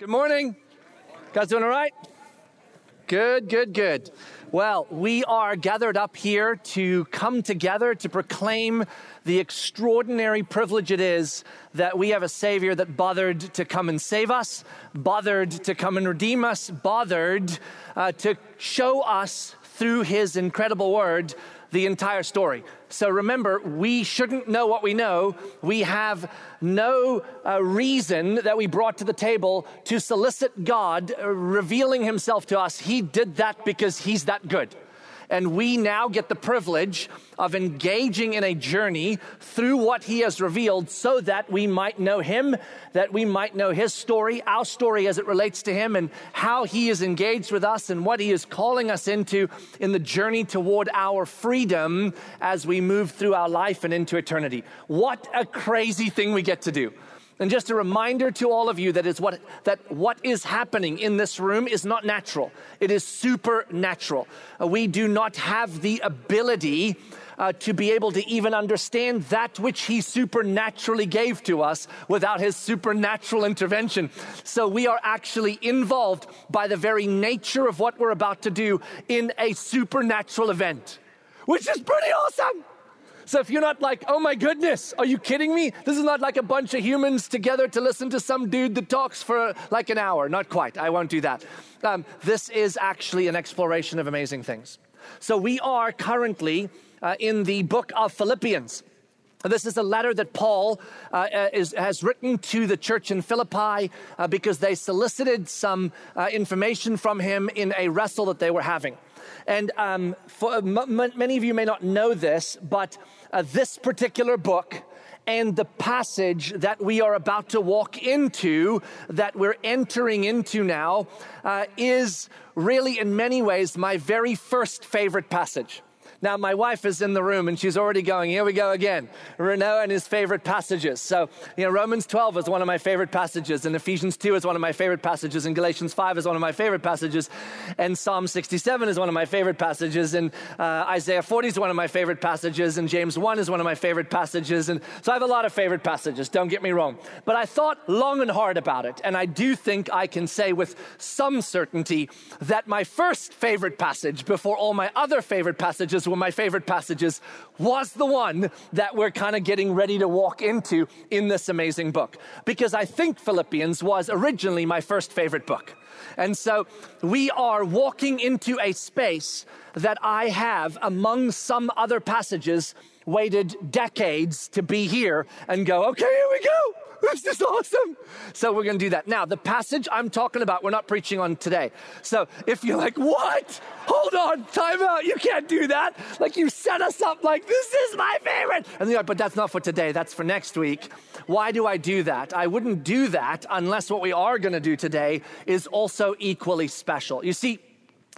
Good morning. Guys doing all right? Good, good, good. Well, we are gathered up here to come together to proclaim the extraordinary privilege it is that we have a Savior that bothered to come and save us, bothered to come and redeem us, bothered uh, to show us through His incredible word the entire story. So remember, we shouldn't know what we know. We have no uh, reason that we brought to the table to solicit God uh, revealing himself to us. He did that because he's that good. And we now get the privilege of engaging in a journey through what He has revealed so that we might know Him, that we might know His story, our story as it relates to Him, and how He is engaged with us and what He is calling us into in the journey toward our freedom as we move through our life and into eternity. What a crazy thing we get to do. And just a reminder to all of you that is what that what is happening in this room is not natural. It is supernatural. Uh, we do not have the ability uh, to be able to even understand that which He supernaturally gave to us without His supernatural intervention. So we are actually involved by the very nature of what we're about to do in a supernatural event, which is pretty awesome. So if you're not like, oh my goodness, are you kidding me? This is not like a bunch of humans together to listen to some dude that talks for like an hour. Not quite. I won't do that. Um, this is actually an exploration of amazing things. So we are currently uh, in the book of Philippians. This is a letter that Paul uh, uh, is, has written to the church in Philippi uh, because they solicited some uh, information from him in a wrestle that they were having. And um, for, m- m- many of you may not know this, but uh, this particular book and the passage that we are about to walk into, that we're entering into now, uh, is really in many ways my very first favorite passage. Now, my wife is in the room and she's already going, here we go again. Renault and his favorite passages. So, you know, Romans 12 is one of my favorite passages, and Ephesians 2 is one of my favorite passages, and Galatians 5 is one of my favorite passages, and Psalm 67 is one of my favorite passages, and uh, Isaiah 40 is one of my favorite passages, and James 1 is one of my favorite passages. And so I have a lot of favorite passages, don't get me wrong. But I thought long and hard about it, and I do think I can say with some certainty that my first favorite passage before all my other favorite passages were my favorite passages, was the one that we're kind of getting ready to walk into in this amazing book. Because I think Philippians was originally my first favorite book. And so we are walking into a space that I have, among some other passages, waited decades to be here and go, okay, here we go. This is awesome. So we're going to do that. Now, the passage I'm talking about, we're not preaching on today. So if you're like, what? Hold on, time out. You can't do that. Like you set us up like, this is my favorite. And you're like, but that's not for today. That's for next week. Why do I do that? I wouldn't do that unless what we are going to do today is also equally special. You see,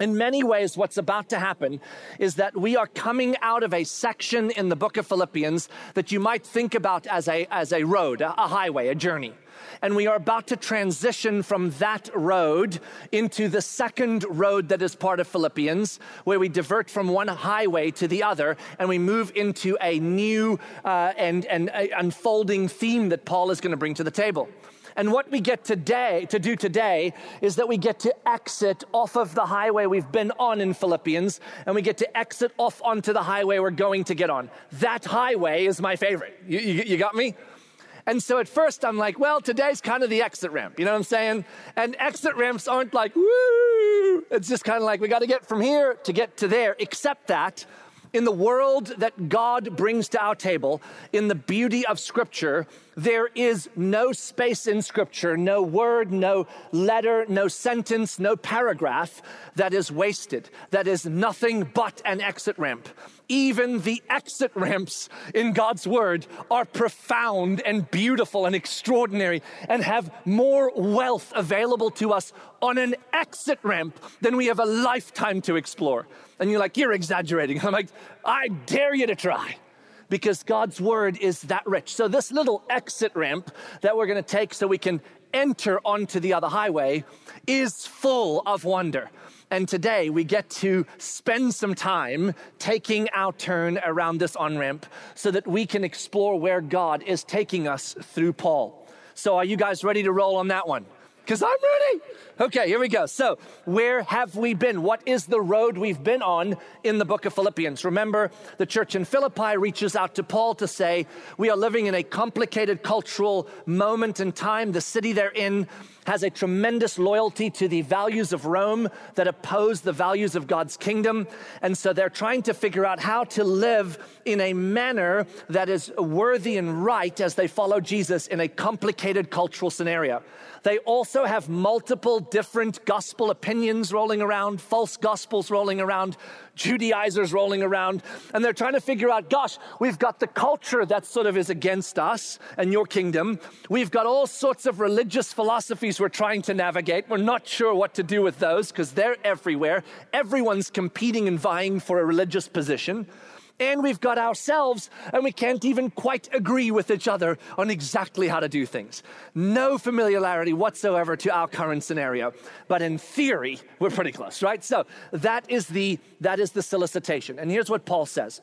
in many ways, what's about to happen is that we are coming out of a section in the book of Philippians that you might think about as a, as a road, a, a highway, a journey. And we are about to transition from that road into the second road that is part of Philippians, where we divert from one highway to the other and we move into a new uh, and, and unfolding theme that Paul is going to bring to the table. And what we get today to do today is that we get to exit off of the highway we've been on in Philippians and we get to exit off onto the highway we're going to get on. That highway is my favorite. You, you, you got me? And so at first I'm like, well, today's kind of the exit ramp. You know what I'm saying? And exit ramps aren't like, woo. It's just kind of like we got to get from here to get to there, except that in the world that God brings to our table, in the beauty of Scripture, there is no space in Scripture, no word, no letter, no sentence, no paragraph that is wasted, that is nothing but an exit ramp. Even the exit ramps in God's Word are profound and beautiful and extraordinary and have more wealth available to us on an exit ramp than we have a lifetime to explore. And you're like, you're exaggerating. I'm like, I dare you to try because God's word is that rich. So, this little exit ramp that we're going to take so we can enter onto the other highway is full of wonder. And today we get to spend some time taking our turn around this on ramp so that we can explore where God is taking us through Paul. So, are you guys ready to roll on that one? Because I'm ready. Okay, here we go. So, where have we been? What is the road we've been on in the book of Philippians? Remember, the church in Philippi reaches out to Paul to say, We are living in a complicated cultural moment in time. The city they're in has a tremendous loyalty to the values of Rome that oppose the values of God's kingdom. And so they're trying to figure out how to live in a manner that is worthy and right as they follow Jesus in a complicated cultural scenario. They also have multiple different gospel opinions rolling around, false gospels rolling around, Judaizers rolling around, and they're trying to figure out gosh, we've got the culture that sort of is against us and your kingdom. We've got all sorts of religious philosophies we're trying to navigate. We're not sure what to do with those because they're everywhere. Everyone's competing and vying for a religious position and we've got ourselves, and we can't even quite agree with each other on exactly how to do things. No familiarity whatsoever to our current scenario, but in theory, we're pretty close, right? So that is the that is the solicitation. And here's what Paul says.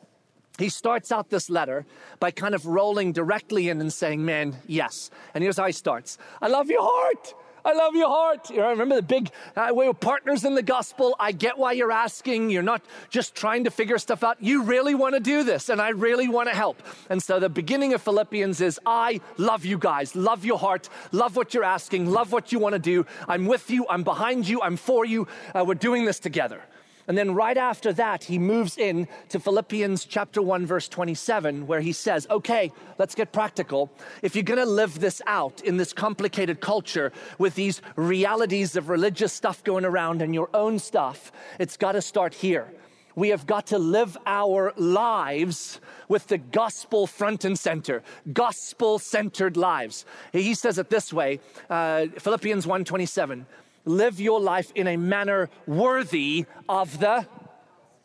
He starts out this letter by kind of rolling directly in and saying, Man, yes. And here's how he starts I love your heart. I love your heart. You know, remember the big, uh, we're partners in the gospel. I get why you're asking. You're not just trying to figure stuff out. You really want to do this, and I really want to help. And so the beginning of Philippians is I love you guys, love your heart, love what you're asking, love what you want to do. I'm with you, I'm behind you, I'm for you. Uh, we're doing this together. And then right after that, he moves in to Philippians chapter 1, verse 27, where he says, Okay, let's get practical. If you're gonna live this out in this complicated culture with these realities of religious stuff going around and your own stuff, it's gotta start here. We have got to live our lives with the gospel front and center, gospel centered lives. He says it this way uh, Philippians 1:27 live your life in a manner worthy of the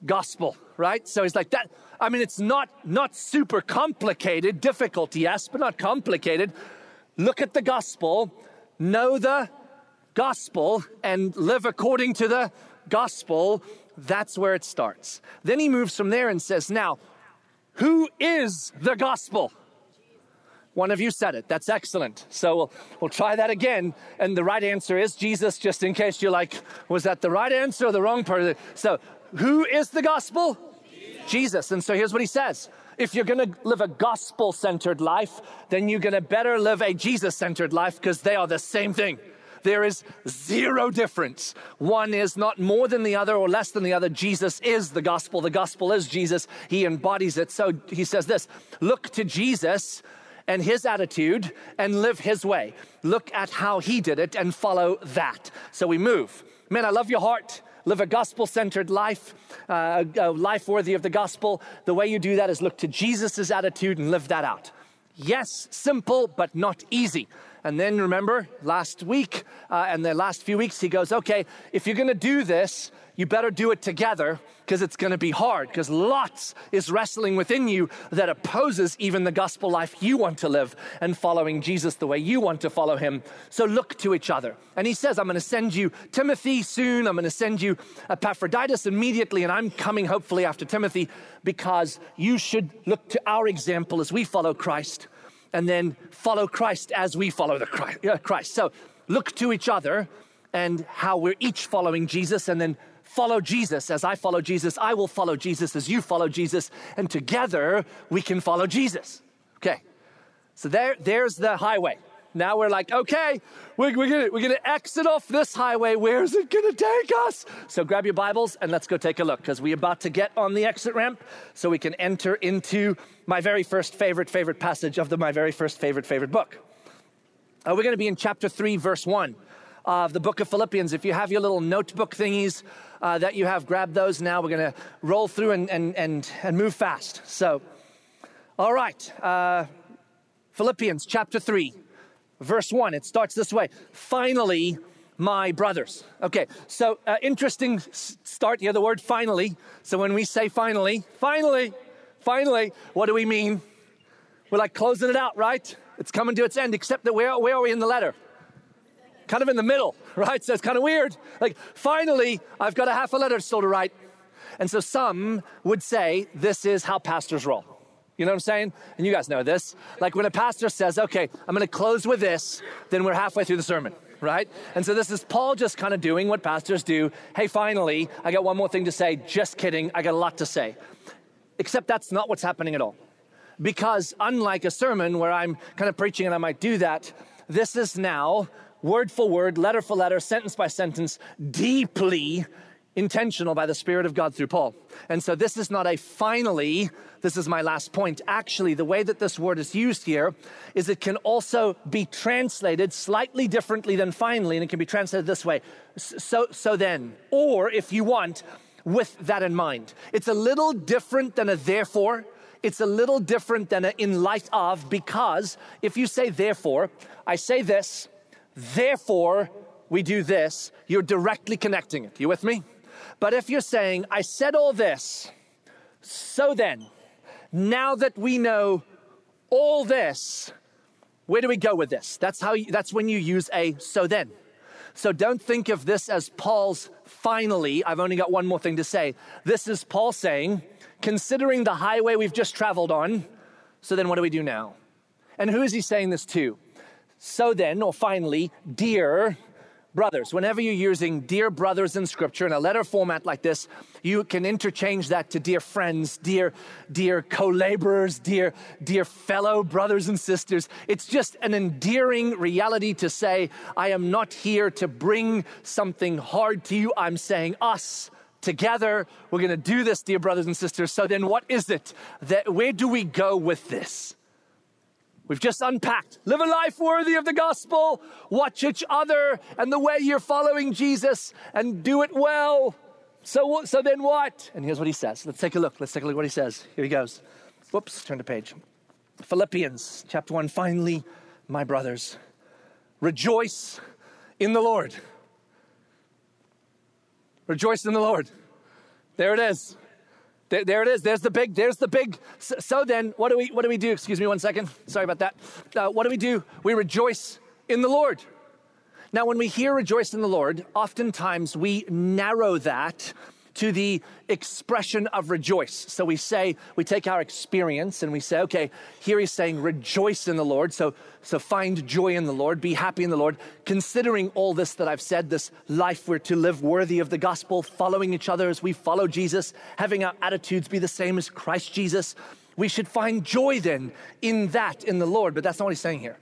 gospel, right? So he's like that. I mean, it's not not super complicated, difficult, yes, but not complicated. Look at the gospel, know the gospel, and live according to the gospel. That's where it starts. Then he moves from there and says, Now, who is the gospel? One of you said it. That's excellent. So we'll, we'll try that again. And the right answer is Jesus, just in case you're like, was that the right answer or the wrong person? So, who is the gospel? Jesus. Jesus. And so here's what he says if you're going to live a gospel centered life, then you're going to better live a Jesus centered life because they are the same thing. There is zero difference. One is not more than the other or less than the other. Jesus is the gospel. The gospel is Jesus. He embodies it. So he says this look to Jesus and his attitude and live his way. Look at how he did it and follow that. So we move. Man, I love your heart. Live a gospel centered life, uh, a life worthy of the gospel. The way you do that is look to Jesus' attitude and live that out. Yes, simple, but not easy. And then remember, last week uh, and the last few weeks, he goes, okay, if you're gonna do this, you better do it together because it's going to be hard because lots is wrestling within you that opposes even the gospel life you want to live and following Jesus the way you want to follow him. So look to each other. And he says, I'm going to send you Timothy soon. I'm going to send you Epaphroditus immediately. And I'm coming hopefully after Timothy because you should look to our example as we follow Christ and then follow Christ as we follow the uh, Christ. So look to each other and how we're each following Jesus and then follow Jesus. As I follow Jesus, I will follow Jesus as you follow Jesus, and together we can follow Jesus. Okay, so there, there's the highway. Now we're like, okay, we're, we're, gonna, we're gonna exit off this highway. Where's it gonna take us? So grab your Bibles and let's go take a look because we're about to get on the exit ramp so we can enter into my very first favorite, favorite passage of the my very first favorite, favorite book. Uh, we're gonna be in chapter 3, verse 1 of the book of Philippians. If you have your little notebook thingies uh, that you have, grab those now. We're going to roll through and, and, and, and move fast. So, all right. Uh, Philippians chapter 3, verse 1. It starts this way Finally, my brothers. Okay, so uh, interesting start here, the word finally. So when we say finally, finally, finally, what do we mean? We're like closing it out, right? It's coming to its end, except that where, where are we in the letter? Kind of in the middle, right? So it's kind of weird. Like, finally, I've got a half a letter still to write. And so some would say this is how pastors roll. You know what I'm saying? And you guys know this. Like when a pastor says, okay, I'm going to close with this, then we're halfway through the sermon right? And so this is Paul just kind of doing what pastors do. Hey, finally, I got one more thing to say. Just kidding. I got a lot to say. Except that's not what's happening at all. Because unlike a sermon where I'm kind of preaching and I might do that, this is now word for word, letter for letter, sentence by sentence, deeply intentional by the Spirit of God through Paul. And so this is not a finally, this is my last point. Actually, the way that this word is used here is it can also be translated slightly differently than finally, and it can be translated this way. So, so then, or if you want, with that in mind. It's a little different than a therefore. It's a little different than a in light of, because if you say therefore, I say this, therefore we do this, you're directly connecting it. You with me? But if you're saying, I said all this, so then, now that we know all this, where do we go with this? That's how you, that's when you use a so then. So don't think of this as Paul's finally, I've only got one more thing to say. This is Paul saying, considering the highway we've just traveled on, so then what do we do now? And who is he saying this to? So then, or finally, dear brothers. Whenever you're using dear brothers in scripture in a letter format like this, you can interchange that to dear friends, dear, dear co-laborers, dear, dear fellow brothers and sisters. It's just an endearing reality to say, I am not here to bring something hard to you. I'm saying us together. We're going to do this, dear brothers and sisters. So then what is it that, where do we go with this? We've just unpacked. Live a life worthy of the gospel. Watch each other and the way you're following Jesus and do it well. So, so then what? And here's what he says. Let's take a look. Let's take a look at what he says. Here he goes. Whoops, turn the page. Philippians chapter 1. Finally, my brothers, rejoice in the Lord. Rejoice in the Lord. There it is. There, there, it is. There's the big. There's the big. So, so, then, what do we? What do we do? Excuse me, one second. Sorry about that. Uh, what do we do? We rejoice in the Lord. Now, when we hear rejoice in the Lord, oftentimes we narrow that to the expression of rejoice. So we say, we take our experience and we say, okay, here he's saying rejoice in the Lord. So, so find joy in the Lord, be happy in the Lord, considering all this that I've said, this life we're to live worthy of the gospel, following each other as we follow Jesus, having our attitudes be the same as Christ Jesus. We should find joy then in that, in the Lord. But that's not what he's saying here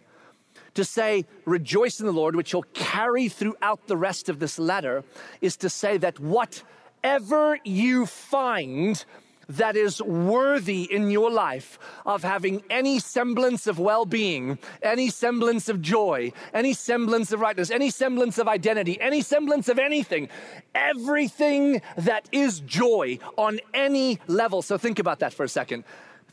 to say rejoice in the Lord, which he'll carry throughout the rest of this letter, is to say that what whatever you find that is worthy in your life of having any semblance of well being, any semblance of joy, any semblance of rightness, any semblance of identity, any semblance of anything, everything that is joy on any level. So think about that for a second.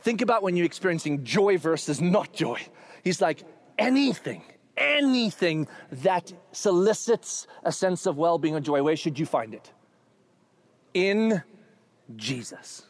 Think about when you're experiencing joy versus not joy. He's like, anything, anything that solicits a sense of well being or joy, where should you find it? In Jesus.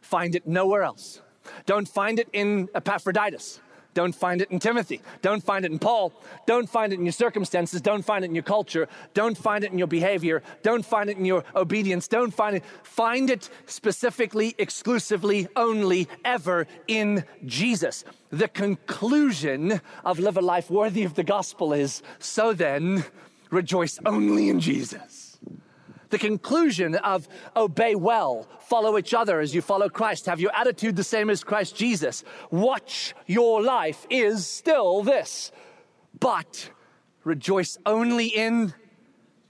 Find it nowhere else. Don't find it in Epaphroditus. Don't find it in Timothy. Don't find it in Paul. Don't find it in your circumstances. Don't find it in your culture. Don't find it in your behavior. Don't find it in your obedience. Don't find it. Find it specifically, exclusively, only, ever in Jesus. The conclusion of live a life worthy of the gospel is so then, rejoice only in Jesus the conclusion of obey well, follow each other as you follow Christ, have your attitude the same as Christ Jesus. Watch your life is still this, but rejoice only in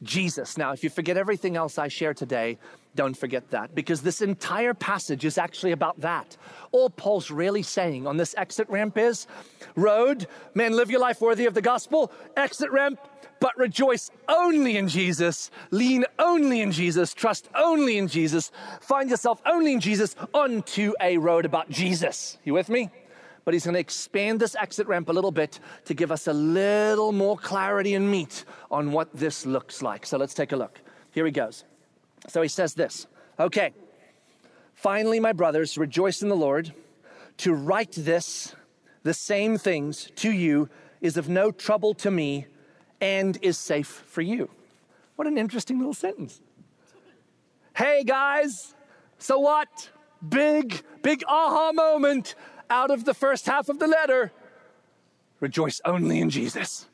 Jesus. Now, if you forget everything else I share today, don't forget that because this entire passage is actually about that. All Paul's really saying on this exit ramp is road, man, live your life worthy of the gospel. Exit ramp, but rejoice only in Jesus, lean only in Jesus, trust only in Jesus, find yourself only in Jesus onto a road about Jesus. You with me? But he's going to expand this exit ramp a little bit to give us a little more clarity and meat on what this looks like. So let's take a look. Here he goes. So he says this Okay, finally, my brothers, rejoice in the Lord. To write this, the same things to you, is of no trouble to me and is safe for you. What an interesting little sentence. Hey guys, so what? Big, big aha moment out of the first half of the letter. Rejoice only in Jesus.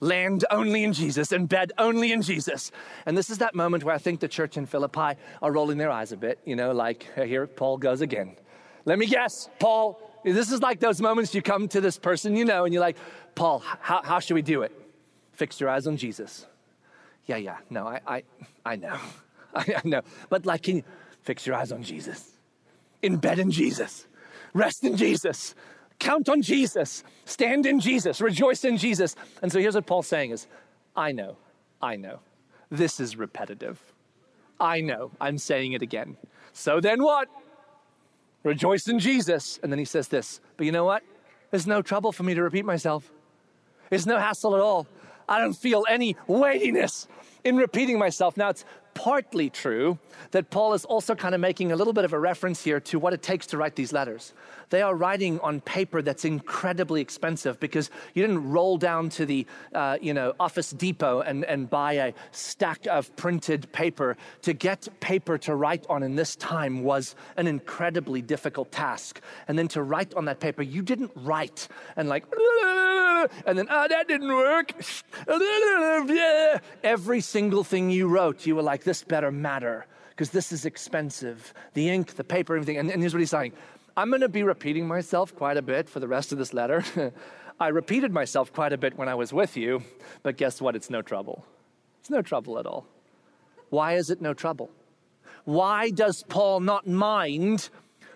land only in Jesus and bed only in Jesus. And this is that moment where I think the church in Philippi are rolling their eyes a bit, you know, like here Paul goes again. Let me guess, Paul, this is like those moments you come to this person you know and you're like, Paul, how, how should we do it? Fix your eyes on Jesus. Yeah, yeah, no, I, I, I know. I, I know. But like, can you fix your eyes on Jesus? In bed in Jesus. Rest in Jesus. Count on Jesus. Stand in Jesus. Rejoice in Jesus. And so here's what Paul's saying is, I know, I know. This is repetitive. I know. I'm saying it again. So then what? Rejoice in Jesus. And then he says this, but you know what? There's no trouble for me to repeat myself. It's no hassle at all. I don't feel any weightiness in repeating myself. Now, it's partly true that Paul is also kind of making a little bit of a reference here to what it takes to write these letters. They are writing on paper that's incredibly expensive because you didn't roll down to the uh, you know Office Depot and, and buy a stack of printed paper. To get paper to write on in this time was an incredibly difficult task. And then to write on that paper, you didn't write and like and then, oh, that didn't work. Every single thing you wrote, you were like, this better matter because this is expensive. The ink, the paper, everything. And, and here's what he's saying I'm going to be repeating myself quite a bit for the rest of this letter. I repeated myself quite a bit when I was with you, but guess what? It's no trouble. It's no trouble at all. Why is it no trouble? Why does Paul not mind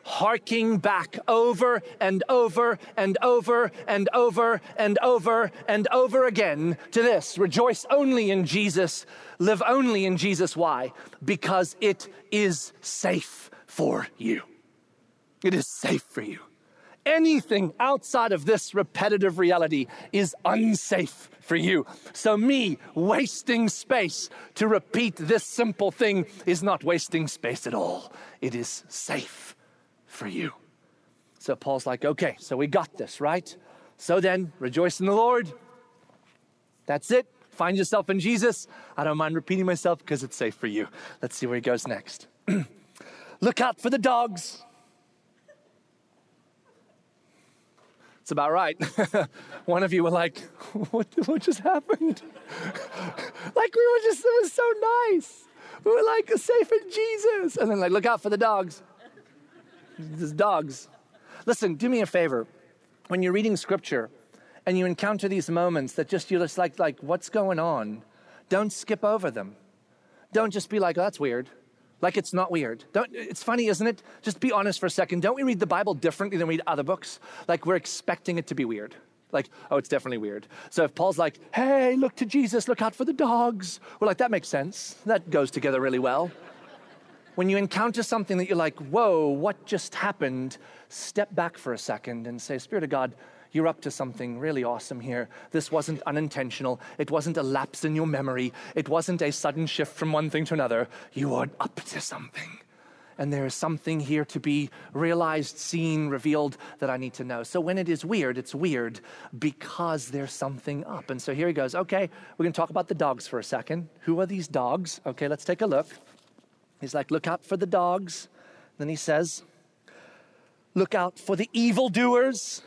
harking back over and over and over and over and over and over again to this rejoice only in Jesus, live only in Jesus. Why? Because it is safe for you. It is safe for you. Anything outside of this repetitive reality is unsafe for you. So, me wasting space to repeat this simple thing is not wasting space at all. It is safe for you. So Paul's like, okay, so we got this, right? So then, rejoice in the Lord. That's it. Find yourself in Jesus. I don't mind repeating myself because it's safe for you. Let's see where he goes next. Look out for the dogs. It's about right. One of you were like, what, what just happened? like we were just, it was so nice. We were like, safe in Jesus. And then like, look out for the dogs. There's dogs. Listen, do me a favor. When you're reading scripture and you encounter these moments that just you're just like, like, what's going on? Don't skip over them. Don't just be like, oh, that's weird. Like it's not weird. Don't, it's funny, isn't it? Just be honest for a second. Don't we read the Bible differently than we read other books? Like we're expecting it to be weird. Like, oh, it's definitely weird. So if Paul's like, hey, look to Jesus, look out for the dogs, we're like, that makes sense. That goes together really well when you encounter something that you're like, whoa, what just happened? Step back for a second and say, Spirit of God, you're up to something really awesome here. This wasn't unintentional. It wasn't a lapse in your memory. It wasn't a sudden shift from one thing to another. You are up to something. And there is something here to be realized, seen, revealed that I need to know. So when it is weird, it's weird because there's something up. And so here he goes. Okay, we're going to talk about the dogs for a second. Who are these dogs? Okay, let's take a look. He's like, Look out for the dogs. Then he says, Look out for the evildoers.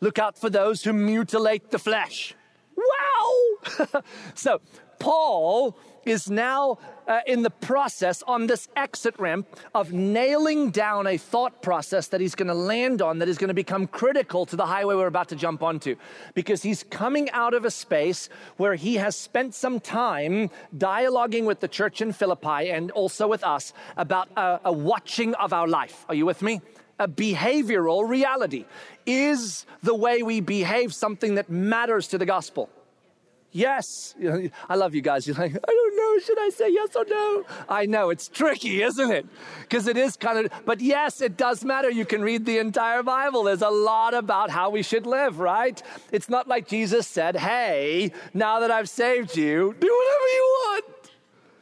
Look out for those who mutilate the flesh. Wow! so, Paul is now uh, in the process on this exit ramp of nailing down a thought process that he's going to land on that is going to become critical to the highway we're about to jump onto. Because he's coming out of a space where he has spent some time dialoguing with the church in Philippi and also with us about a, a watching of our life. Are you with me? a behavioral reality. Is the way we behave something that matters to the gospel? Yes. I love you guys. You're like, I don't know. Should I say yes or no? I know. It's tricky, isn't it? Because it is kind of, but yes, it does matter. You can read the entire Bible. There's a lot about how we should live, right? It's not like Jesus said, hey, now that I've saved you, do whatever you want.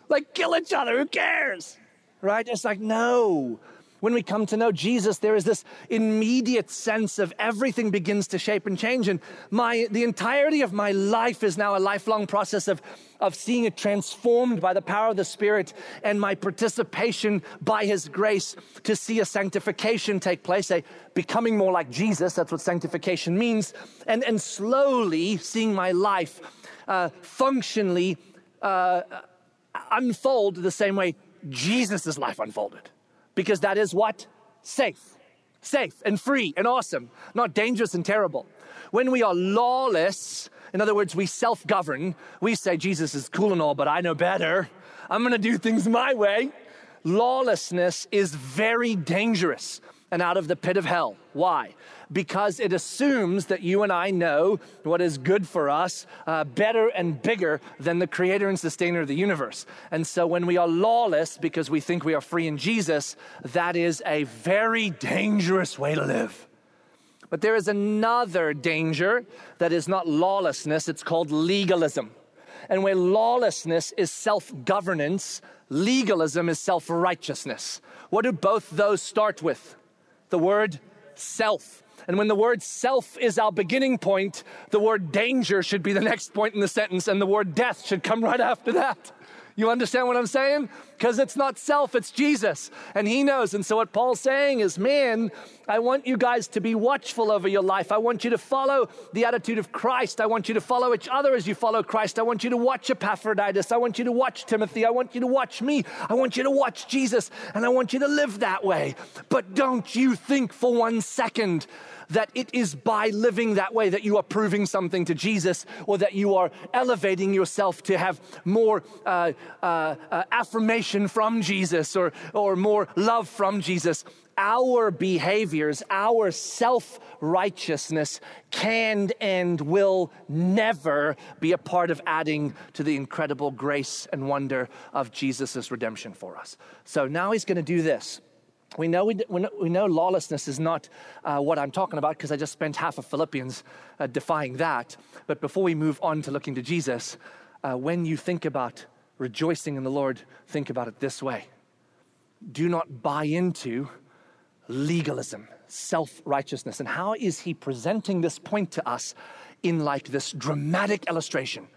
Like kill each other. Who cares? Right? It's like, no. When we come to know Jesus, there is this immediate sense of everything begins to shape and change. And my, the entirety of my life is now a lifelong process of, of seeing it transformed by the power of the Spirit and my participation by His grace to see a sanctification take place, a becoming more like Jesus. That's what sanctification means. And, and slowly seeing my life uh, functionally uh, unfold the same way Jesus' life unfolded. Because that is what? Safe. Safe and free and awesome, not dangerous and terrible. When we are lawless, in other words, we self govern, we say, Jesus is cool and all, but I know better. I'm gonna do things my way. Lawlessness is very dangerous and out of the pit of hell. Why? Because it assumes that you and I know what is good for us uh, better and bigger than the creator and sustainer of the universe. And so when we are lawless because we think we are free in Jesus, that is a very dangerous way to live. But there is another danger that is not lawlessness, it's called legalism. And where lawlessness is self governance, legalism is self righteousness. What do both those start with? The word self. And when the word self is our beginning point, the word danger should be the next point in the sentence, and the word death should come right after that. You understand what I'm saying? Because it's not self, it's Jesus. And He knows. And so, what Paul's saying is, man, I want you guys to be watchful over your life. I want you to follow the attitude of Christ. I want you to follow each other as you follow Christ. I want you to watch Epaphroditus. I want you to watch Timothy. I want you to watch me. I want you to watch Jesus. And I want you to live that way. But don't you think for one second that it is by living that way that you are proving something to Jesus or that you are elevating yourself to have more uh, uh, uh, affirmation from Jesus or, or more love from Jesus. Our behaviors, our self righteousness can and will never be a part of adding to the incredible grace and wonder of Jesus' redemption for us. So now he's going to do this. We know, we, we know lawlessness is not uh, what I'm talking about because I just spent half of Philippians uh, defying that. But before we move on to looking to Jesus, uh, when you think about rejoicing in the Lord, think about it this way do not buy into legalism, self righteousness. And how is he presenting this point to us in like this dramatic illustration?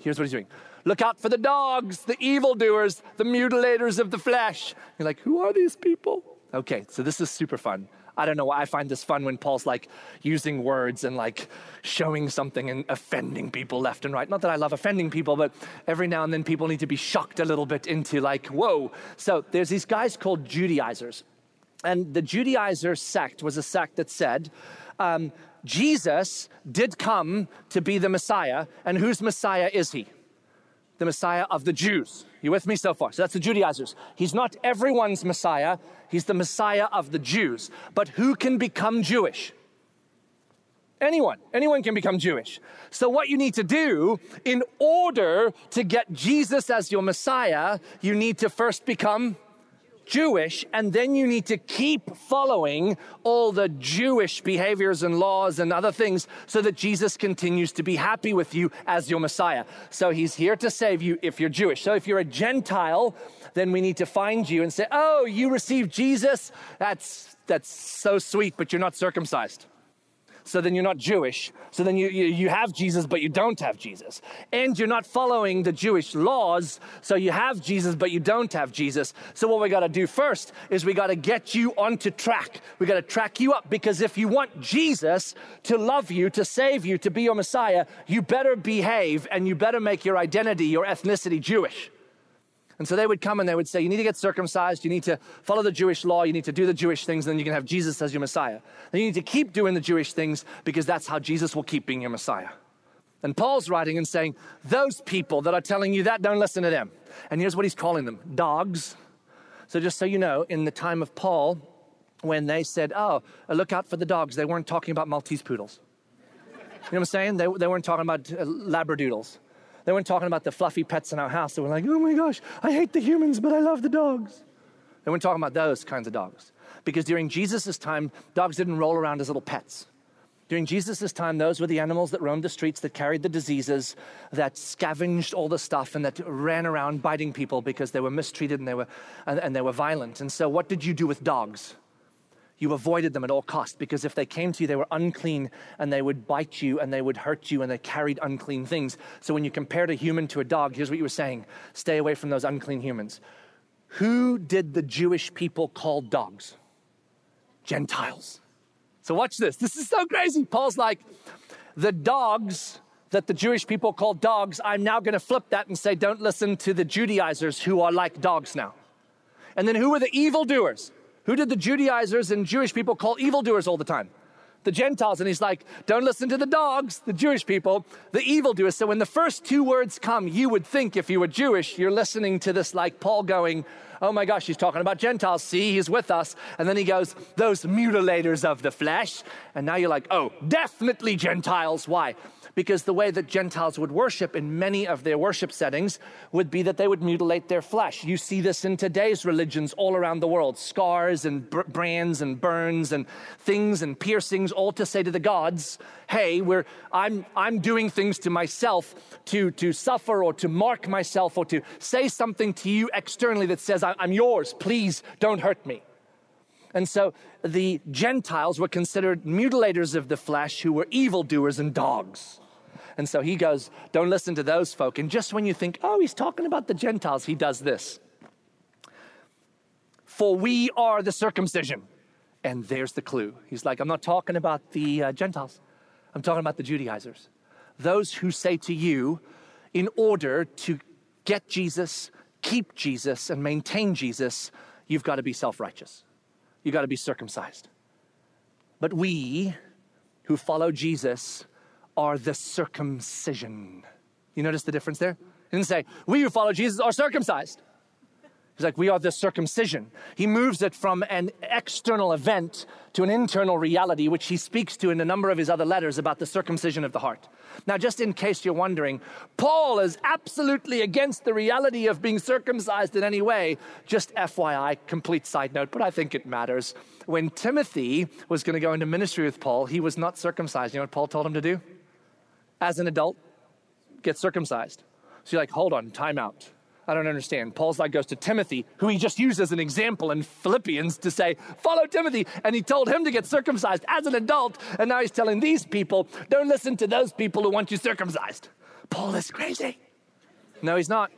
Here's what he's doing Look out for the dogs, the evildoers, the mutilators of the flesh. You're like, who are these people? Okay, so this is super fun. I don't know why I find this fun when Paul's like using words and like showing something and offending people left and right. Not that I love offending people, but every now and then people need to be shocked a little bit into like, whoa. So there's these guys called Judaizers. And the Judaizer sect was a sect that said, um, Jesus did come to be the Messiah, and whose Messiah is he? The Messiah of the Jews. You with me so far? So that's the Judaizers. He's not everyone's Messiah, he's the Messiah of the Jews. But who can become Jewish? Anyone. Anyone can become Jewish. So, what you need to do in order to get Jesus as your Messiah, you need to first become Jewish, and then you need to keep following all the Jewish behaviors and laws and other things so that Jesus continues to be happy with you as your Messiah. So he's here to save you if you're Jewish. So if you're a Gentile, then we need to find you and say, Oh, you received Jesus? That's, that's so sweet, but you're not circumcised so then you're not Jewish. So then you, you, you, have Jesus, but you don't have Jesus. And you're not following the Jewish laws, so you have Jesus, but you don't have Jesus. So what we got to do first is we got to get you onto track. We got to track you up because if you want Jesus to love you, to save you, to be your Messiah, you better behave and you better make your identity, your ethnicity Jewish. And so they would come and they would say, You need to get circumcised, you need to follow the Jewish law, you need to do the Jewish things, and then you can have Jesus as your Messiah. Then you need to keep doing the Jewish things because that's how Jesus will keep being your Messiah. And Paul's writing and saying, Those people that are telling you that, don't listen to them. And here's what he's calling them dogs. So just so you know, in the time of Paul, when they said, Oh, look out for the dogs, they weren't talking about Maltese poodles. You know what I'm saying? They, they weren't talking about uh, labradoodles. They weren't talking about the fluffy pets in our house. They were like, oh my gosh, I hate the humans, but I love the dogs. They weren't talking about those kinds of dogs. Because during Jesus' time, dogs didn't roll around as little pets. During Jesus' time, those were the animals that roamed the streets, that carried the diseases, that scavenged all the stuff, and that ran around biting people because they were mistreated and they were, and, and they were violent. And so, what did you do with dogs? You avoided them at all costs because if they came to you, they were unclean and they would bite you and they would hurt you and they carried unclean things. So when you compared a human to a dog, here's what you were saying stay away from those unclean humans. Who did the Jewish people call dogs? Gentiles. So watch this. This is so crazy. Paul's like, the dogs that the Jewish people called dogs, I'm now going to flip that and say, don't listen to the Judaizers who are like dogs now. And then who were the evildoers? Who did the Judaizers and Jewish people call evildoers all the time? The Gentiles. And he's like, don't listen to the dogs, the Jewish people, the evildoers. So when the first two words come, you would think if you were Jewish, you're listening to this like Paul going, oh my gosh, he's talking about Gentiles. See, he's with us. And then he goes, those mutilators of the flesh. And now you're like, oh, definitely Gentiles. Why? Because the way that Gentiles would worship in many of their worship settings would be that they would mutilate their flesh. You see this in today's religions all around the world scars and br- brands and burns and things and piercings, all to say to the gods, hey, we're, I'm, I'm doing things to myself to, to suffer or to mark myself or to say something to you externally that says, I'm yours, please don't hurt me. And so the Gentiles were considered mutilators of the flesh who were evildoers and dogs. And so he goes, Don't listen to those folk. And just when you think, Oh, he's talking about the Gentiles, he does this. For we are the circumcision. And there's the clue. He's like, I'm not talking about the uh, Gentiles, I'm talking about the Judaizers. Those who say to you, in order to get Jesus, keep Jesus, and maintain Jesus, you've got to be self righteous. You've got to be circumcised. But we who follow Jesus are the circumcision. You notice the difference there? He didn't say, we who follow Jesus are circumcised. He's like, we are the circumcision. He moves it from an external event to an internal reality, which he speaks to in a number of his other letters about the circumcision of the heart. Now, just in case you're wondering, Paul is absolutely against the reality of being circumcised in any way. Just FYI, complete side note, but I think it matters. When Timothy was going to go into ministry with Paul, he was not circumcised. You know what Paul told him to do? As an adult, get circumcised. So you're like, hold on, time out. I don't understand. Paul's like goes to Timothy, who he just used as an example in Philippians to say, follow Timothy. And he told him to get circumcised as an adult. And now he's telling these people, don't listen to those people who want you circumcised. Paul is crazy. No, he's not.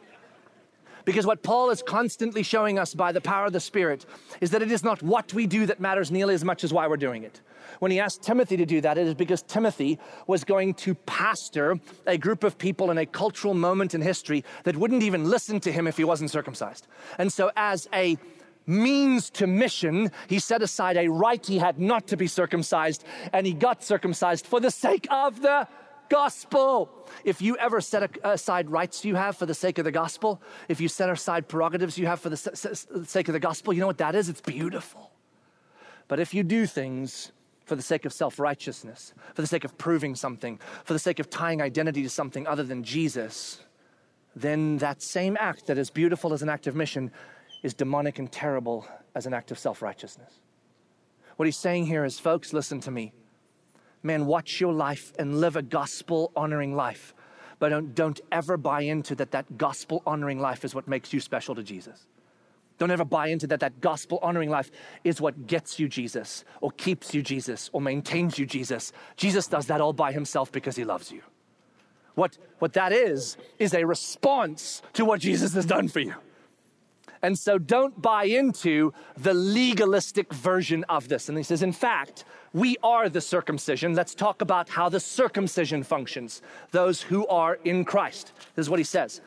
Because what Paul is constantly showing us by the power of the Spirit is that it is not what we do that matters nearly as much as why we're doing it. When he asked Timothy to do that, it is because Timothy was going to pastor a group of people in a cultural moment in history that wouldn't even listen to him if he wasn't circumcised. And so, as a means to mission, he set aside a right he had not to be circumcised, and he got circumcised for the sake of the gospel. If you ever set aside rights you have for the sake of the gospel, if you set aside prerogatives you have for the sake of the gospel, you know what that is? It's beautiful. But if you do things for the sake of self righteousness, for the sake of proving something, for the sake of tying identity to something other than Jesus, then that same act that is beautiful as an act of mission is demonic and terrible as an act of self righteousness. What he's saying here is, folks, listen to me. Man, watch your life and live a gospel honoring life. But don't, don't ever buy into that that gospel honoring life is what makes you special to Jesus. Don't ever buy into that. That gospel honoring life is what gets you Jesus, or keeps you Jesus, or maintains you Jesus. Jesus does that all by himself because he loves you. What, what that is, is a response to what Jesus has done for you. And so don't buy into the legalistic version of this. And he says, in fact, we are the circumcision. Let's talk about how the circumcision functions, those who are in Christ. This is what he says.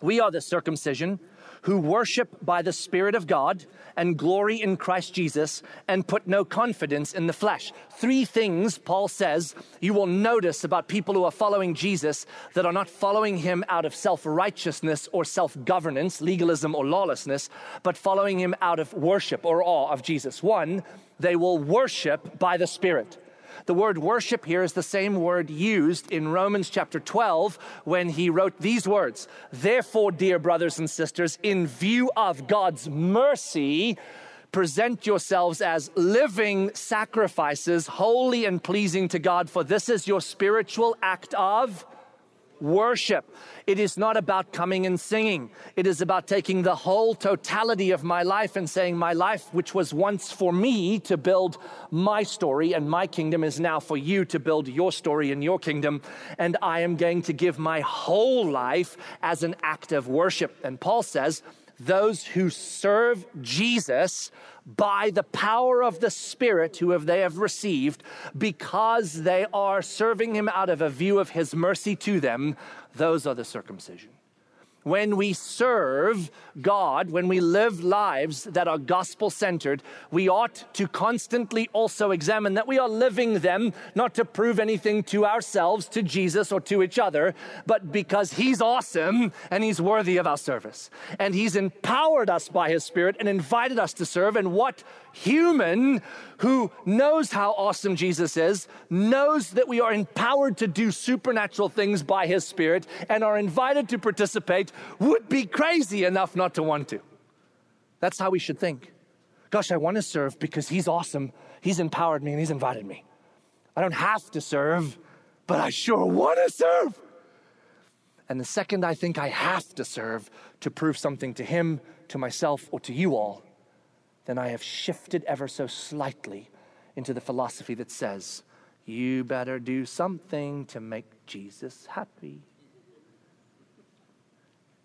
We are the circumcision who worship by the Spirit of God and glory in Christ Jesus and put no confidence in the flesh. Three things, Paul says, you will notice about people who are following Jesus that are not following him out of self righteousness or self governance, legalism or lawlessness, but following him out of worship or awe of Jesus. One, they will worship by the Spirit. The word worship here is the same word used in Romans chapter 12 when he wrote these words. Therefore, dear brothers and sisters, in view of God's mercy, present yourselves as living sacrifices, holy and pleasing to God, for this is your spiritual act of worship. It is not about coming and singing. It is about taking the whole totality of my life and saying, My life, which was once for me to build my story and my kingdom, is now for you to build your story and your kingdom. And I am going to give my whole life as an act of worship. And Paul says, those who serve Jesus by the power of the Spirit who have they have received, because they are serving him out of a view of his mercy to them, those are the circumcision when we serve God, when we live lives that are gospel centered, we ought to constantly also examine that we are living them not to prove anything to ourselves, to Jesus, or to each other, but because He's awesome and He's worthy of our service. And He's empowered us by His Spirit and invited us to serve. And what human who knows how awesome Jesus is, knows that we are empowered to do supernatural things by His Spirit, and are invited to participate, would be crazy enough not to want to. That's how we should think. Gosh, I want to serve because He's awesome. He's empowered me and He's invited me. I don't have to serve, but I sure want to serve. And the second I think I have to serve to prove something to Him, to myself, or to you all, then I have shifted ever so slightly into the philosophy that says, you better do something to make Jesus happy.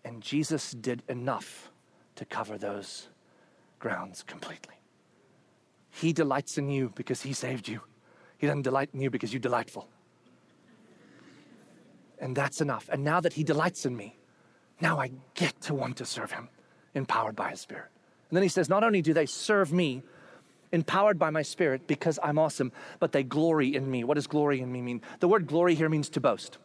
And Jesus did enough to cover those grounds completely. He delights in you because He saved you. He doesn't delight in you because you're delightful. And that's enough. And now that He delights in me, now I get to want to serve Him, empowered by His Spirit. And then he says, Not only do they serve me, empowered by my spirit because I'm awesome, but they glory in me. What does glory in me mean? The word glory here means to boast.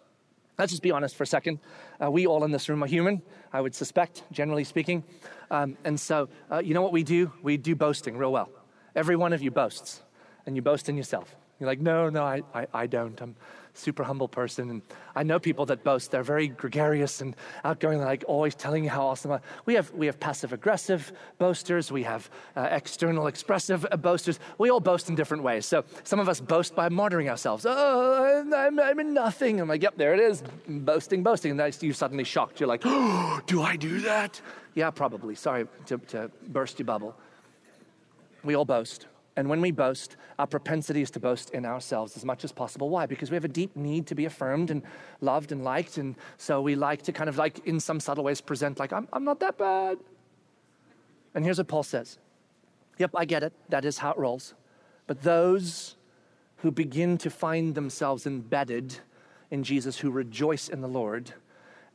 Let's just be honest for a second. Uh, we all in this room are human, I would suspect, generally speaking. Um, and so, uh, you know what we do? We do boasting real well. Every one of you boasts, and you boast in yourself. You're like, no, no, I, I, I don't. I'm, super humble person. And I know people that boast. They're very gregarious and outgoing, like always telling you how awesome. Are. We have we have passive aggressive boasters. We have uh, external expressive boasters. We all boast in different ways. So some of us boast by martyring ourselves. Oh, I'm, I'm in nothing. I'm like, yep, there it is, boasting, boasting. And then you suddenly shocked. You're like, oh, do I do that? Yeah, probably. Sorry to, to burst your bubble. We all boast. And when we boast, our propensity is to boast in ourselves as much as possible. Why? Because we have a deep need to be affirmed and loved and liked. And so we like to kind of like, in some subtle ways, present like, I'm, I'm not that bad. And here's what Paul says Yep, I get it. That is how it rolls. But those who begin to find themselves embedded in Jesus, who rejoice in the Lord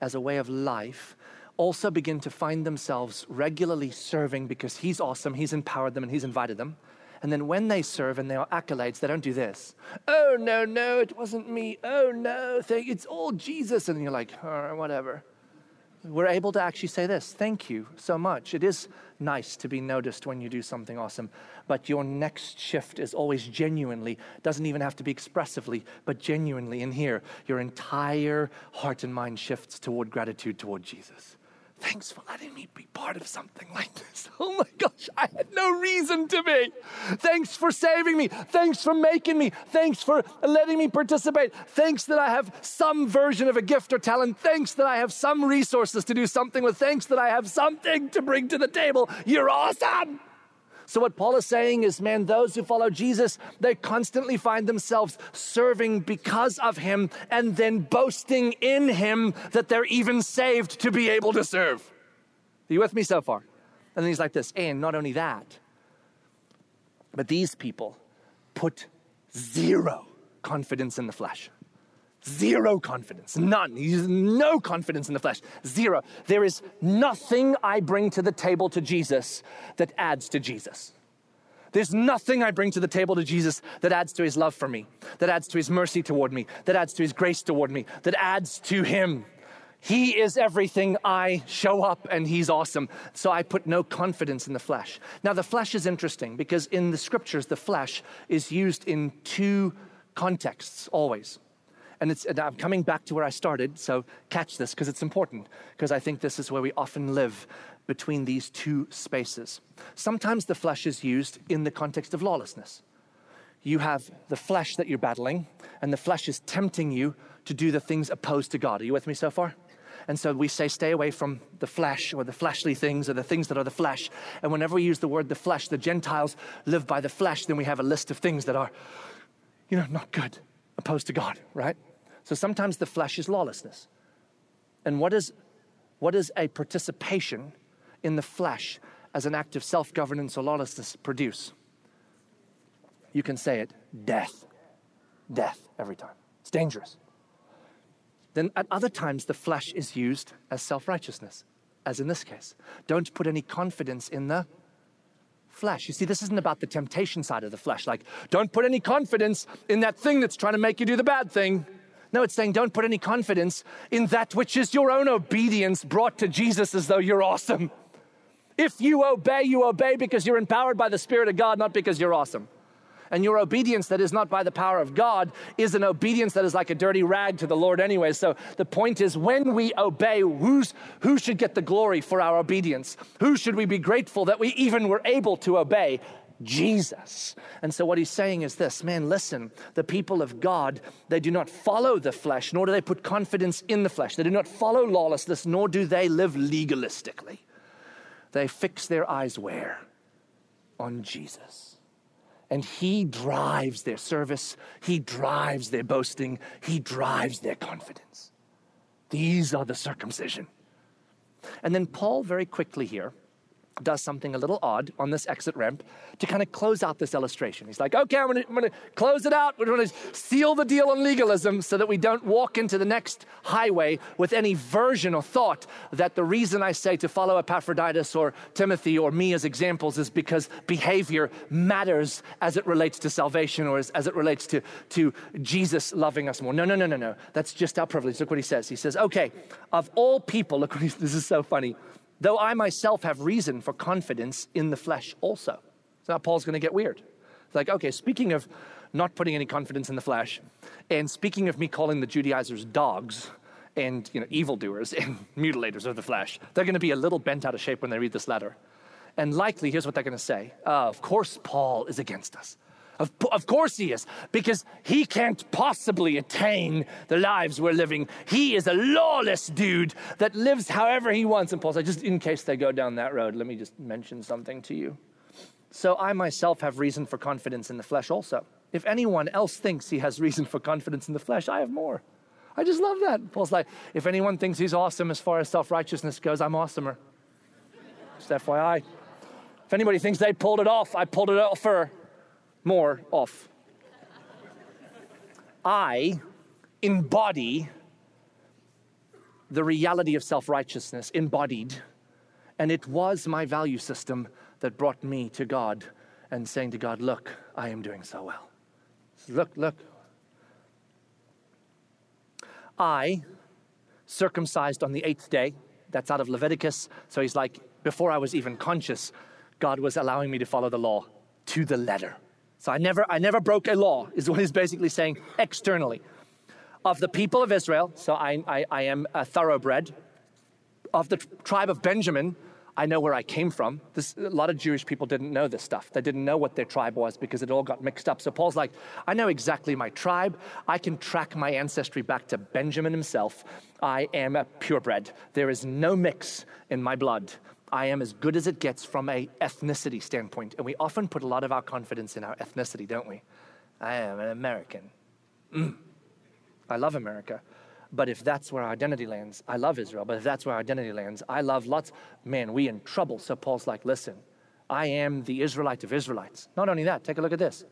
as a way of life, also begin to find themselves regularly serving because He's awesome, He's empowered them, and He's invited them and then when they serve and they are accolades, they don't do this. Oh, no, no, it wasn't me. Oh, no, thank, it's all Jesus. And you're like, oh, whatever. We're able to actually say this thank you so much. It is nice to be noticed when you do something awesome, but your next shift is always genuinely, doesn't even have to be expressively, but genuinely in here. Your entire heart and mind shifts toward gratitude toward Jesus. Thanks for letting me be part of something like this. Oh my gosh, I had no reason to be. Thanks for saving me. Thanks for making me. Thanks for letting me participate. Thanks that I have some version of a gift or talent. Thanks that I have some resources to do something with. Thanks that I have something to bring to the table. You're awesome. So, what Paul is saying is, man, those who follow Jesus, they constantly find themselves serving because of him and then boasting in him that they're even saved to be able to serve. Are you with me so far? And then he's like this, and not only that, but these people put zero confidence in the flesh. Zero confidence, none. No confidence in the flesh, zero. There is nothing I bring to the table to Jesus that adds to Jesus. There's nothing I bring to the table to Jesus that adds to his love for me, that adds to his mercy toward me, that adds to his grace toward me, that adds to him. He is everything. I show up and he's awesome. So I put no confidence in the flesh. Now, the flesh is interesting because in the scriptures, the flesh is used in two contexts always. And, it's, and I'm coming back to where I started, so catch this because it's important, because I think this is where we often live between these two spaces. Sometimes the flesh is used in the context of lawlessness. You have the flesh that you're battling, and the flesh is tempting you to do the things opposed to God. Are you with me so far? And so we say, stay away from the flesh or the fleshly things or the things that are the flesh. And whenever we use the word the flesh, the Gentiles live by the flesh, then we have a list of things that are, you know, not good, opposed to God, right? So sometimes the flesh is lawlessness. And what is, what is a participation in the flesh as an act of self governance or lawlessness produce? You can say it death. Death every time. It's dangerous. Then at other times, the flesh is used as self righteousness, as in this case. Don't put any confidence in the flesh. You see, this isn't about the temptation side of the flesh. Like, don't put any confidence in that thing that's trying to make you do the bad thing. No, it's saying don't put any confidence in that which is your own obedience brought to Jesus as though you're awesome. If you obey, you obey because you're empowered by the Spirit of God, not because you're awesome. And your obedience that is not by the power of God is an obedience that is like a dirty rag to the Lord anyway. So the point is when we obey, who's, who should get the glory for our obedience? Who should we be grateful that we even were able to obey? Jesus. And so what he's saying is this man, listen, the people of God, they do not follow the flesh, nor do they put confidence in the flesh. They do not follow lawlessness, nor do they live legalistically. They fix their eyes where? On Jesus. And He drives their service, He drives their boasting, He drives their confidence. These are the circumcision. And then Paul, very quickly here, does something a little odd on this exit ramp to kind of close out this illustration. He's like, okay, I'm I'm gonna close it out. We're gonna seal the deal on legalism so that we don't walk into the next highway with any version or thought that the reason I say to follow Epaphroditus or Timothy or me as examples is because behavior matters as it relates to salvation or as, as it relates to, to Jesus loving us more. No, no, no, no, no. That's just our privilege. Look what he says. He says, okay, of all people, look what he, this is so funny though I myself have reason for confidence in the flesh also. So now Paul's going to get weird. It's like, okay, speaking of not putting any confidence in the flesh, and speaking of me calling the Judaizers dogs and you know evildoers and mutilators of the flesh, they're going to be a little bent out of shape when they read this letter. And likely, here's what they're going to say: uh, Of course, Paul is against us. Of, of course he is, because he can't possibly attain the lives we're living. He is a lawless dude that lives however he wants. And Paul said, just in case they go down that road, let me just mention something to you. So I myself have reason for confidence in the flesh also. If anyone else thinks he has reason for confidence in the flesh, I have more. I just love that. Paul's like, if anyone thinks he's awesome as far as self righteousness goes, I'm awesomer. Just FYI. If anybody thinks they pulled it off, I pulled it off for more off. I embody the reality of self righteousness, embodied, and it was my value system that brought me to God and saying to God, Look, I am doing so well. Look, look. I circumcised on the eighth day. That's out of Leviticus. So he's like, before I was even conscious, God was allowing me to follow the law to the letter. So I never, I never broke a law, is what he's basically saying externally. Of the people of Israel, so I, I, I am a thoroughbred. Of the tribe of Benjamin, I know where I came from. This, a lot of Jewish people didn't know this stuff. They didn't know what their tribe was because it all got mixed up. So Paul's like, I know exactly my tribe. I can track my ancestry back to Benjamin himself. I am a purebred. There is no mix in my blood. I am as good as it gets from a ethnicity standpoint. And we often put a lot of our confidence in our ethnicity, don't we? I am an American. Mm. I love America. But if that's where our identity lands, I love Israel. But if that's where our identity lands, I love lots. Man, we in trouble. So Paul's like, listen, I am the Israelite of Israelites. Not only that, take a look at this.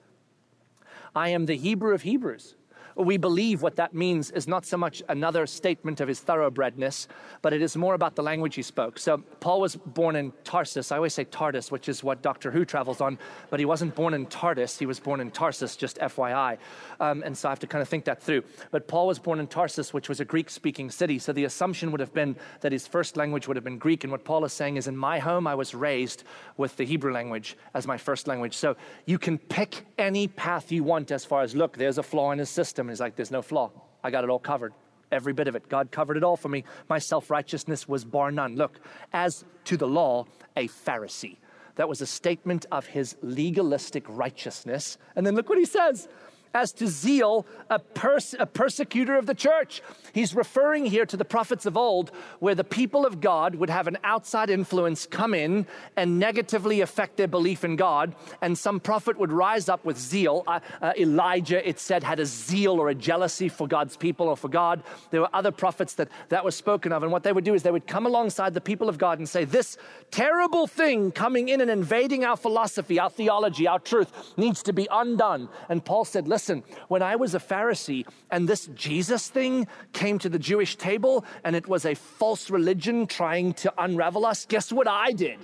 I am the Hebrew of Hebrews we believe what that means is not so much another statement of his thoroughbredness, but it is more about the language he spoke. So Paul was born in Tarsus. I always say TARDIS, which is what Doctor Who travels on, but he wasn't born in TARDIS. He was born in Tarsus, just FYI. Um, and so I have to kind of think that through. But Paul was born in Tarsus, which was a Greek speaking city. So the assumption would have been that his first language would have been Greek. And what Paul is saying is, in my home, I was raised with the Hebrew language as my first language. So you can pick any path you want as far as, look, there's a flaw in his system and he's like, there's no flaw. I got it all covered. Every bit of it. God covered it all for me. My self righteousness was bar none. Look, as to the law, a Pharisee. That was a statement of his legalistic righteousness. And then look what he says as to zeal, a, pers- a persecutor of the church. He's referring here to the prophets of old, where the people of God would have an outside influence come in and negatively affect their belief in God, and some prophet would rise up with zeal. Uh, uh, Elijah, it said, had a zeal or a jealousy for God's people or for God. There were other prophets that that was spoken of, and what they would do is they would come alongside the people of God and say, This terrible thing coming in and invading our philosophy, our theology, our truth needs to be undone. And Paul said, Listen, when I was a Pharisee and this Jesus thing came to the Jewish table and it was a false religion trying to unravel us, guess what I did?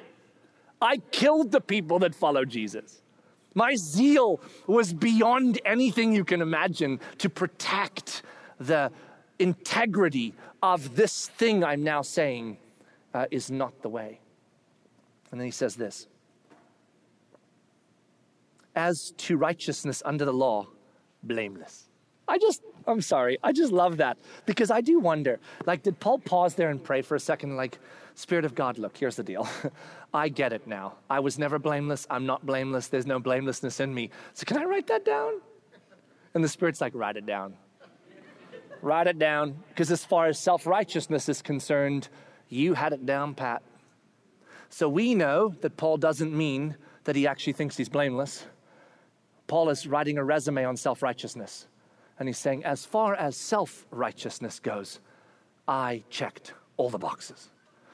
I killed the people that followed Jesus. My zeal was beyond anything you can imagine to protect the integrity of this thing I'm now saying uh, is not the way. And then he says this As to righteousness under the law, blameless. I just, I'm sorry, I just love that because I do wonder like, did Paul pause there and pray for a second? Like, Spirit of God, look, here's the deal. I get it now. I was never blameless. I'm not blameless. There's no blamelessness in me. So, can I write that down? And the Spirit's like, write it down. write it down. Because as far as self righteousness is concerned, you had it down pat. So, we know that Paul doesn't mean that he actually thinks he's blameless. Paul is writing a resume on self righteousness. And he's saying, as far as self righteousness goes, I checked all the boxes.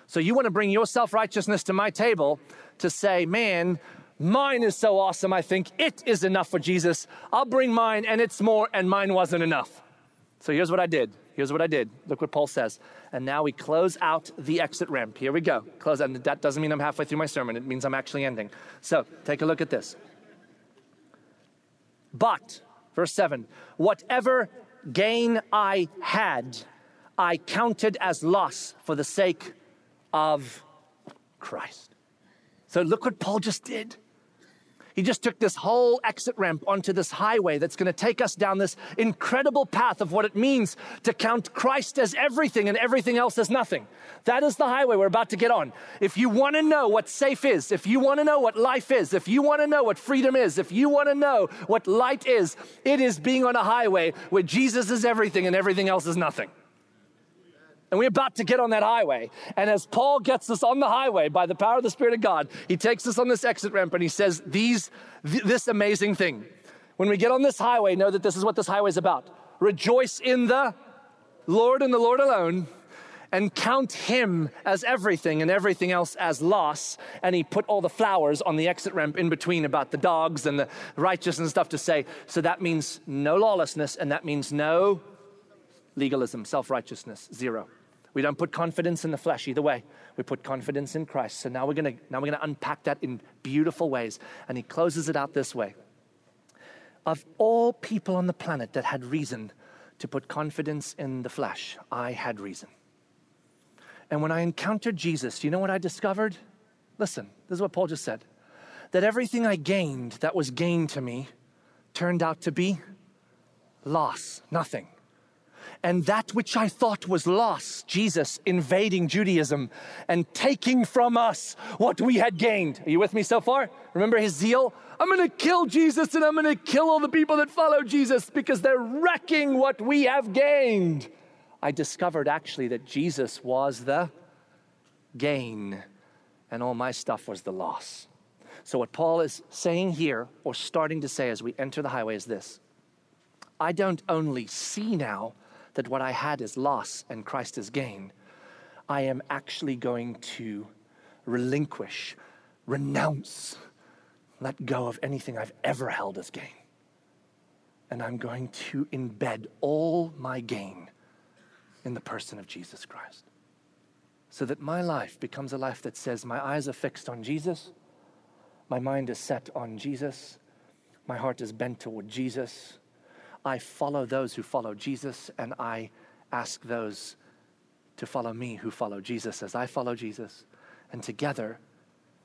So you want to bring your self righteousness to my table to say, man, mine is so awesome, I think it is enough for Jesus. I'll bring mine and it's more, and mine wasn't enough. So here's what I did. Here's what I did. Look what Paul says. And now we close out the exit ramp. Here we go. Close out. That doesn't mean I'm halfway through my sermon, it means I'm actually ending. So take a look at this. But, verse 7 whatever gain I had, I counted as loss for the sake of Christ. So look what Paul just did. He just took this whole exit ramp onto this highway that's going to take us down this incredible path of what it means to count Christ as everything and everything else as nothing. That is the highway we're about to get on. If you want to know what safe is, if you want to know what life is, if you want to know what freedom is, if you want to know what light is, it is being on a highway where Jesus is everything and everything else is nothing. And we're about to get on that highway. And as Paul gets us on the highway by the power of the Spirit of God, he takes us on this exit ramp and he says these, th- this amazing thing. When we get on this highway, know that this is what this highway is about. Rejoice in the Lord and the Lord alone, and count him as everything and everything else as loss. And he put all the flowers on the exit ramp in between about the dogs and the righteous and stuff to say. So that means no lawlessness, and that means no legalism, self righteousness, zero. We don't put confidence in the flesh either way. We put confidence in Christ. So now we're to now we're to unpack that in beautiful ways. And he closes it out this way. Of all people on the planet that had reason to put confidence in the flesh, I had reason. And when I encountered Jesus, you know what I discovered? Listen, this is what Paul just said. That everything I gained that was gain to me turned out to be loss, nothing. And that which I thought was loss, Jesus invading Judaism and taking from us what we had gained. Are you with me so far? Remember his zeal? I'm gonna kill Jesus and I'm gonna kill all the people that follow Jesus because they're wrecking what we have gained. I discovered actually that Jesus was the gain and all my stuff was the loss. So, what Paul is saying here, or starting to say as we enter the highway, is this I don't only see now that what I had is loss and Christ is gain, I am actually going to relinquish, renounce, let go of anything I've ever held as gain. And I'm going to embed all my gain in the person of Jesus Christ. So that my life becomes a life that says, My eyes are fixed on Jesus, my mind is set on Jesus, my heart is bent toward Jesus. I follow those who follow Jesus, and I ask those to follow me who follow Jesus as I follow Jesus. And together,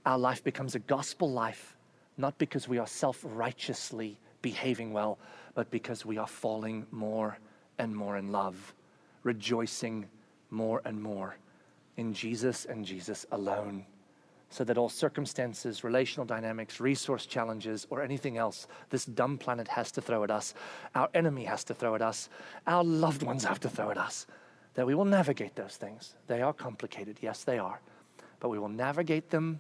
our life becomes a gospel life, not because we are self righteously behaving well, but because we are falling more and more in love, rejoicing more and more in Jesus and Jesus alone, so that all circumstances, relational dynamics, resource challenges, or anything else this dumb planet has to throw at us, our enemy has to throw at us, our loved ones have to throw at us, that we will navigate those things. They are complicated, yes, they are, but we will navigate them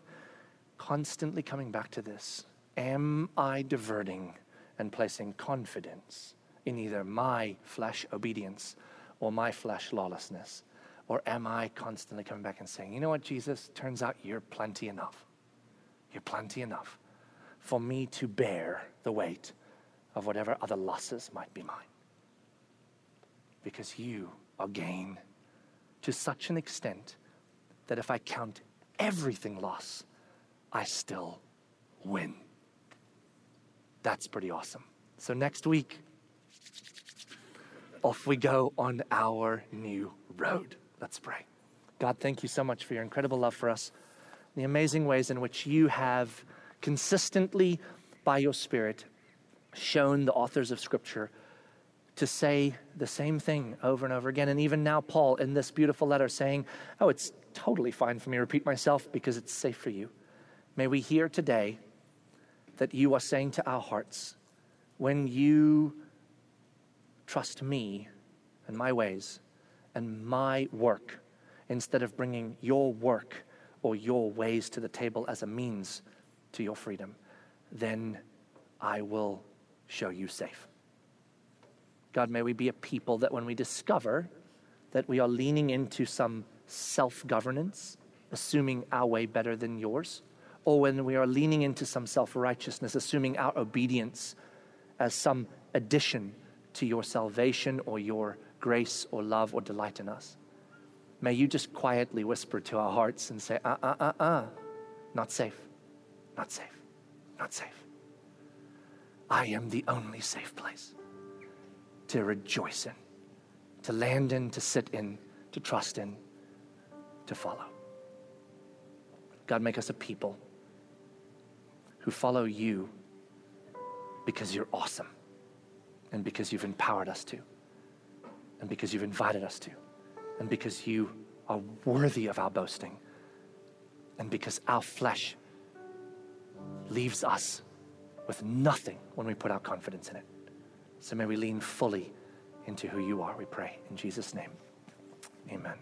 constantly coming back to this Am I diverting and placing confidence in either my flesh obedience or my flesh lawlessness? Or am I constantly coming back and saying, you know what, Jesus, turns out you're plenty enough. You're plenty enough for me to bear the weight of whatever other losses might be mine. Because you are gain to such an extent that if I count everything loss, I still win. That's pretty awesome. So next week, off we go on our new road. Let's pray. God, thank you so much for your incredible love for us, the amazing ways in which you have consistently, by your Spirit, shown the authors of Scripture to say the same thing over and over again. And even now, Paul, in this beautiful letter, saying, Oh, it's totally fine for me to repeat myself because it's safe for you. May we hear today that you are saying to our hearts, when you trust me and my ways, and my work instead of bringing your work or your ways to the table as a means to your freedom, then I will show you safe. God, may we be a people that when we discover that we are leaning into some self governance, assuming our way better than yours, or when we are leaning into some self righteousness, assuming our obedience as some addition to your salvation or your grace or love or delight in us. May you just quietly whisper to our hearts and say, uh uh uh uh, not safe, not safe, not safe. I am the only safe place to rejoice in, to land in, to sit in, to trust in, to follow. God, make us a people who follow you because you're awesome and because you've empowered us to and because you've invited us to, and because you are worthy of our boasting, and because our flesh leaves us with nothing when we put our confidence in it. So may we lean fully into who you are, we pray. In Jesus' name, amen.